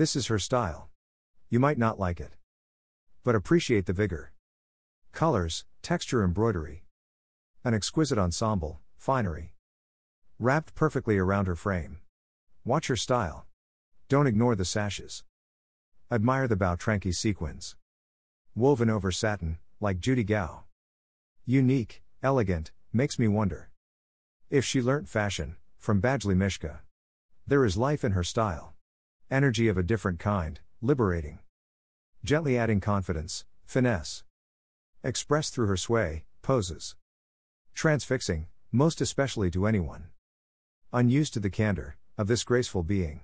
This is her style. You might not like it. But appreciate the vigor. Colors, texture, embroidery. An exquisite ensemble, finery. Wrapped perfectly around her frame. Watch her style. Don't ignore the sashes. Admire the Bautranque sequins. Woven over satin, like Judy Gao. Unique, elegant, makes me wonder. If she learnt fashion, from Badgley Mischka. There is life in her style. Energy of a different kind, liberating. Gently adding confidence, finesse. Expressed through her sway, poses. Transfixing, most especially to anyone. Unused to the candor of this graceful being.